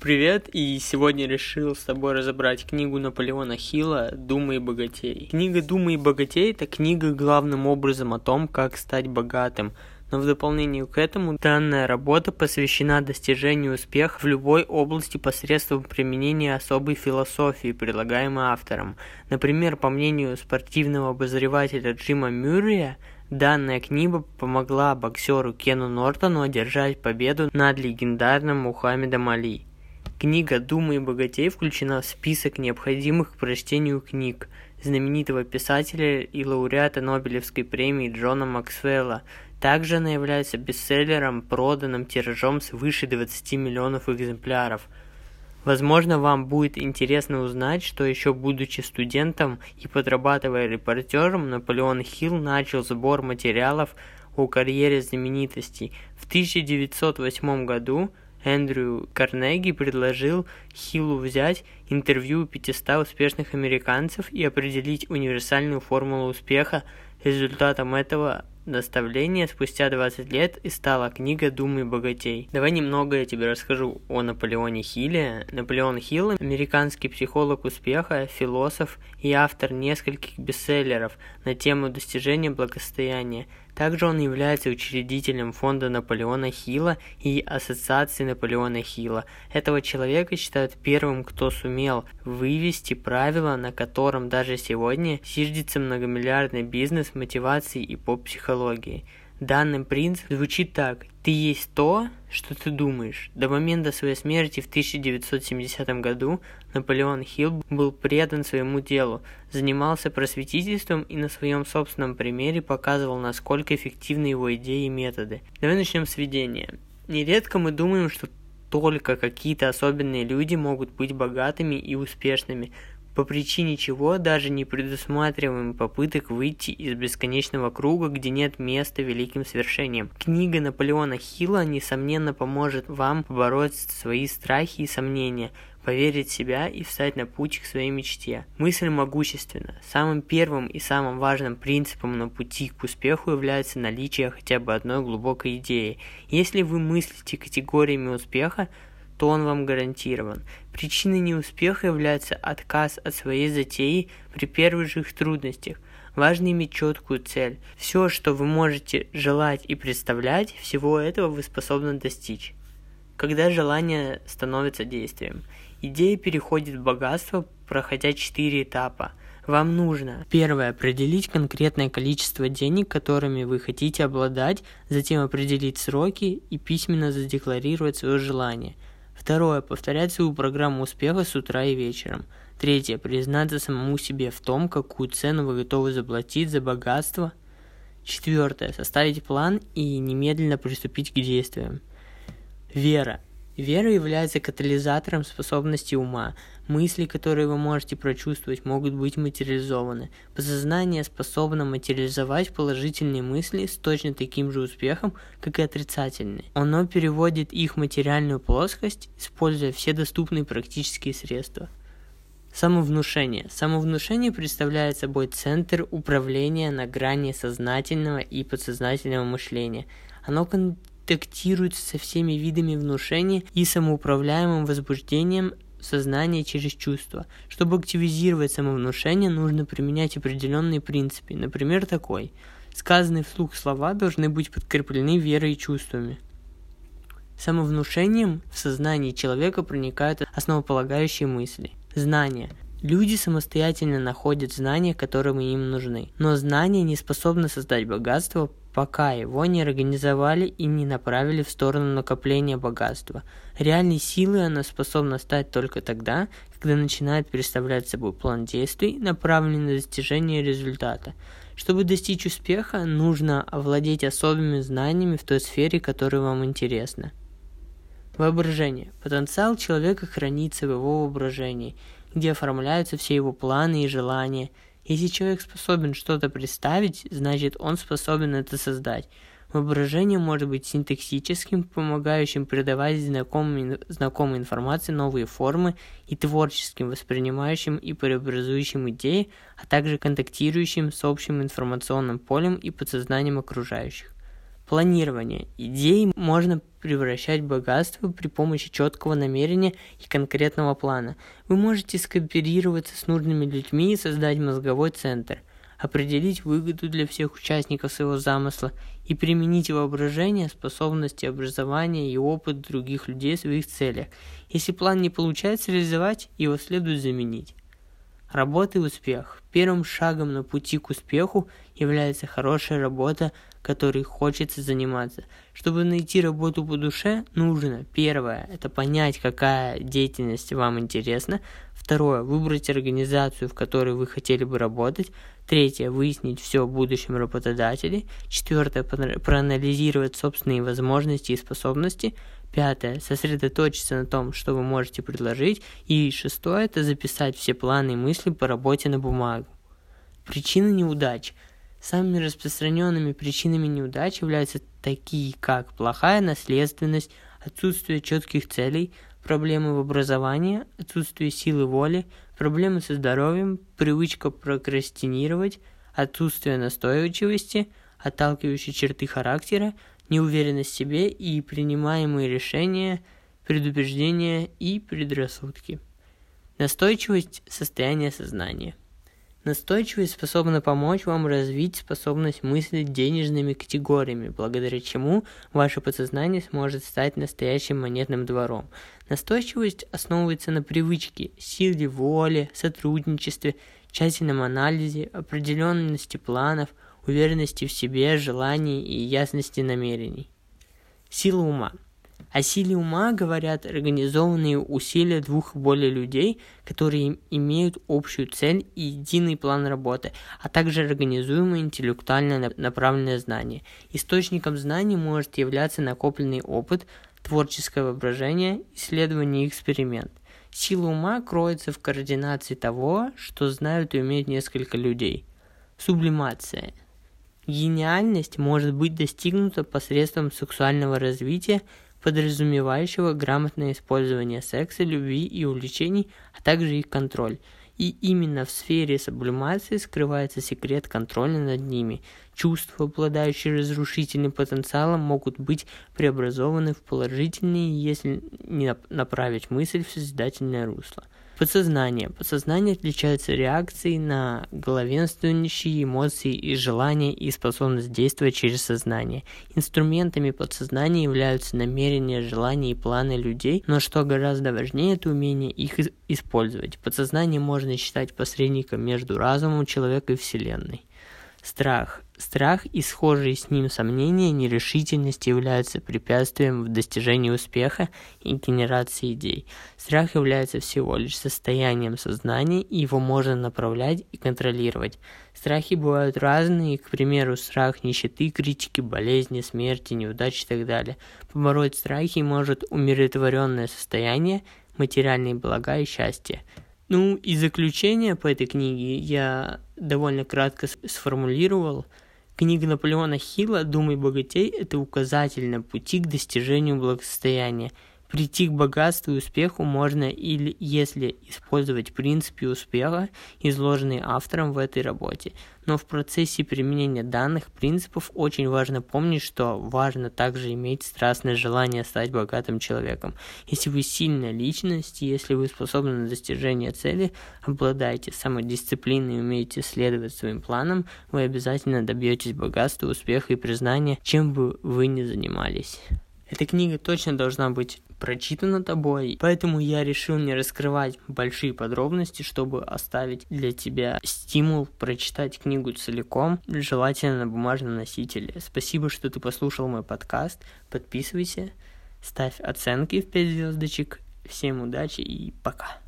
Привет, и сегодня решил с тобой разобрать книгу Наполеона Хилла «Думай богатей». Книга «Думай богатей» — это книга главным образом о том, как стать богатым, но в дополнение к этому данная работа посвящена достижению успеха в любой области посредством применения особой философии, предлагаемой автором. Например, по мнению спортивного обозревателя Джима Мюррея, Данная книга помогла боксеру Кену Нортону одержать победу над легендарным Мухаммедом Али. Книга «Думай богатей» включена в список необходимых к прочтению книг знаменитого писателя и лауреата Нобелевской премии Джона Максвелла. Также она является бестселлером, проданным тиражом свыше 20 миллионов экземпляров – Возможно, вам будет интересно узнать, что еще будучи студентом и подрабатывая репортером, Наполеон Хилл начал сбор материалов о карьере знаменитостей. В 1908 году Эндрю Карнеги предложил Хиллу взять интервью у 500 успешных американцев и определить универсальную формулу успеха. Результатом этого наставления спустя 20 лет и стала книга «Думай богатей». Давай немного я тебе расскажу о Наполеоне Хилле. Наполеон Хилл – американский психолог успеха, философ и автор нескольких бестселлеров на тему достижения благосостояния – также он является учредителем фонда Наполеона Хилла и Ассоциации Наполеона Хилла. Этого человека считают первым, кто сумел вывести правила, на котором даже сегодня зиждется многомиллиардный бизнес мотивации и поп-психологии. Данный принцип звучит так. Ты есть то, что ты думаешь. До момента своей смерти в 1970 году Наполеон Хилл был предан своему делу, занимался просветительством и на своем собственном примере показывал, насколько эффективны его идеи и методы. Давай начнем с введения. Нередко мы думаем, что только какие-то особенные люди могут быть богатыми и успешными, по причине чего даже не предусматриваем попыток выйти из бесконечного круга, где нет места великим свершениям. Книга Наполеона Хилла, несомненно, поможет вам побороть свои страхи и сомнения, поверить в себя и встать на путь к своей мечте. Мысль могущественна. Самым первым и самым важным принципом на пути к успеху является наличие хотя бы одной глубокой идеи. Если вы мыслите категориями успеха, то он вам гарантирован. Причиной неуспеха является отказ от своей затеи при первых же трудностях. Важно иметь четкую цель. Все, что вы можете желать и представлять, всего этого вы способны достичь. Когда желание становится действием. Идея переходит в богатство, проходя четыре этапа. Вам нужно первое определить конкретное количество денег, которыми вы хотите обладать, затем определить сроки и письменно задекларировать свое желание – Второе. Повторять свою программу успеха с утра и вечером. Третье. Признаться самому себе в том, какую цену вы готовы заплатить за богатство. Четвертое. Составить план и немедленно приступить к действиям. Вера. Вера является катализатором способности ума. Мысли, которые вы можете прочувствовать, могут быть материализованы. Подсознание способно материализовать положительные мысли с точно таким же успехом, как и отрицательные. Оно переводит их в материальную плоскость, используя все доступные практические средства. Самовнушение. Самовнушение представляет собой центр управления на грани сознательного и подсознательного мышления. Оно контактирует со всеми видами внушения и самоуправляемым возбуждением сознания через чувства. Чтобы активизировать самовнушение, нужно применять определенные принципы. Например, такой. Сказанные вслух слова должны быть подкреплены верой и чувствами. Самовнушением в сознании человека проникают основополагающие мысли. Знания. Люди самостоятельно находят знания, которые им нужны. Но знания не способны создать богатство, пока его не организовали и не направили в сторону накопления богатства. Реальной силой она способна стать только тогда, когда начинает представлять собой план действий, направленный на достижение результата. Чтобы достичь успеха, нужно овладеть особыми знаниями в той сфере, которая вам интересна. Воображение. Потенциал человека хранится в его воображении, где оформляются все его планы и желания – если человек способен что-то представить, значит он способен это создать. Воображение может быть синтаксическим, помогающим придавать знакомой, знакомой информации новые формы, и творческим, воспринимающим и преобразующим идеи, а также контактирующим с общим информационным полем и подсознанием окружающих. Планирование. Идеи можно превращать в богатство при помощи четкого намерения и конкретного плана. Вы можете скооперироваться с нужными людьми и создать мозговой центр, определить выгоду для всех участников своего замысла и применить воображение, способности, образование и опыт других людей в своих целях. Если план не получается реализовать, его следует заменить. Работа и успех. Первым шагом на пути к успеху является хорошая работа, которой хочется заниматься. Чтобы найти работу по душе, нужно, первое, это понять, какая деятельность вам интересна. Второе, выбрать организацию, в которой вы хотели бы работать. Третье, выяснить все о будущем работодателе. Четвертое, проанализировать собственные возможности и способности. Пятое. Сосредоточиться на том, что вы можете предложить. И шестое. Это записать все планы и мысли по работе на бумагу. Причины неудач. Самыми распространенными причинами неудач являются такие, как плохая наследственность, отсутствие четких целей, проблемы в образовании, отсутствие силы воли, проблемы со здоровьем, привычка прокрастинировать, отсутствие настойчивости, отталкивающие черты характера, неуверенность в себе и принимаемые решения, предубеждения и предрассудки. Настойчивость – состояние сознания. Настойчивость способна помочь вам развить способность мыслить денежными категориями, благодаря чему ваше подсознание сможет стать настоящим монетным двором. Настойчивость основывается на привычке, силе воли, сотрудничестве, тщательном анализе, определенности планов – уверенности в себе, желаний и ясности намерений. Сила ума. О силе ума говорят организованные усилия двух и более людей, которые имеют общую цель и единый план работы, а также организуемое интеллектуально направленное знание. Источником знаний может являться накопленный опыт, творческое воображение, исследование и эксперимент. Сила ума кроется в координации того, что знают и умеют несколько людей. Сублимация – Гениальность может быть достигнута посредством сексуального развития, подразумевающего грамотное использование секса, любви и увлечений, а также их контроль. И именно в сфере сублимации скрывается секрет контроля над ними. Чувства, обладающие разрушительным потенциалом, могут быть преобразованы в положительные, если не направить мысль в созидательное русло. Подсознание. Подсознание отличается реакцией на главенствующие эмоции и желания и способность действовать через сознание. Инструментами подсознания являются намерения, желания и планы людей, но что гораздо важнее, это умение их использовать. Подсознание можно считать посредником между разумом человека и Вселенной. Страх. Страх и схожие с ним сомнения, нерешительность являются препятствием в достижении успеха и генерации идей. Страх является всего лишь состоянием сознания, и его можно направлять и контролировать. Страхи бывают разные, к примеру, страх нищеты, критики, болезни, смерти, неудачи и так далее. Побороть страхи может умиротворенное состояние, материальные блага и счастье. Ну и заключение по этой книге я довольно кратко сформулировал. Книга Наполеона Хилла «Думай богатей» – это указатель на пути к достижению благосостояния – Прийти к богатству и успеху можно или если использовать принципы успеха, изложенные автором в этой работе. Но в процессе применения данных принципов очень важно помнить, что важно также иметь страстное желание стать богатым человеком. Если вы сильная личность, если вы способны на достижение цели, обладаете самодисциплиной и умеете следовать своим планам, вы обязательно добьетесь богатства, успеха и признания, чем бы вы ни занимались. Эта книга точно должна быть прочитана тобой, поэтому я решил не раскрывать большие подробности, чтобы оставить для тебя стимул прочитать книгу целиком, желательно на бумажном носителе. Спасибо, что ты послушал мой подкаст, подписывайся, ставь оценки в 5 звездочек, всем удачи и пока.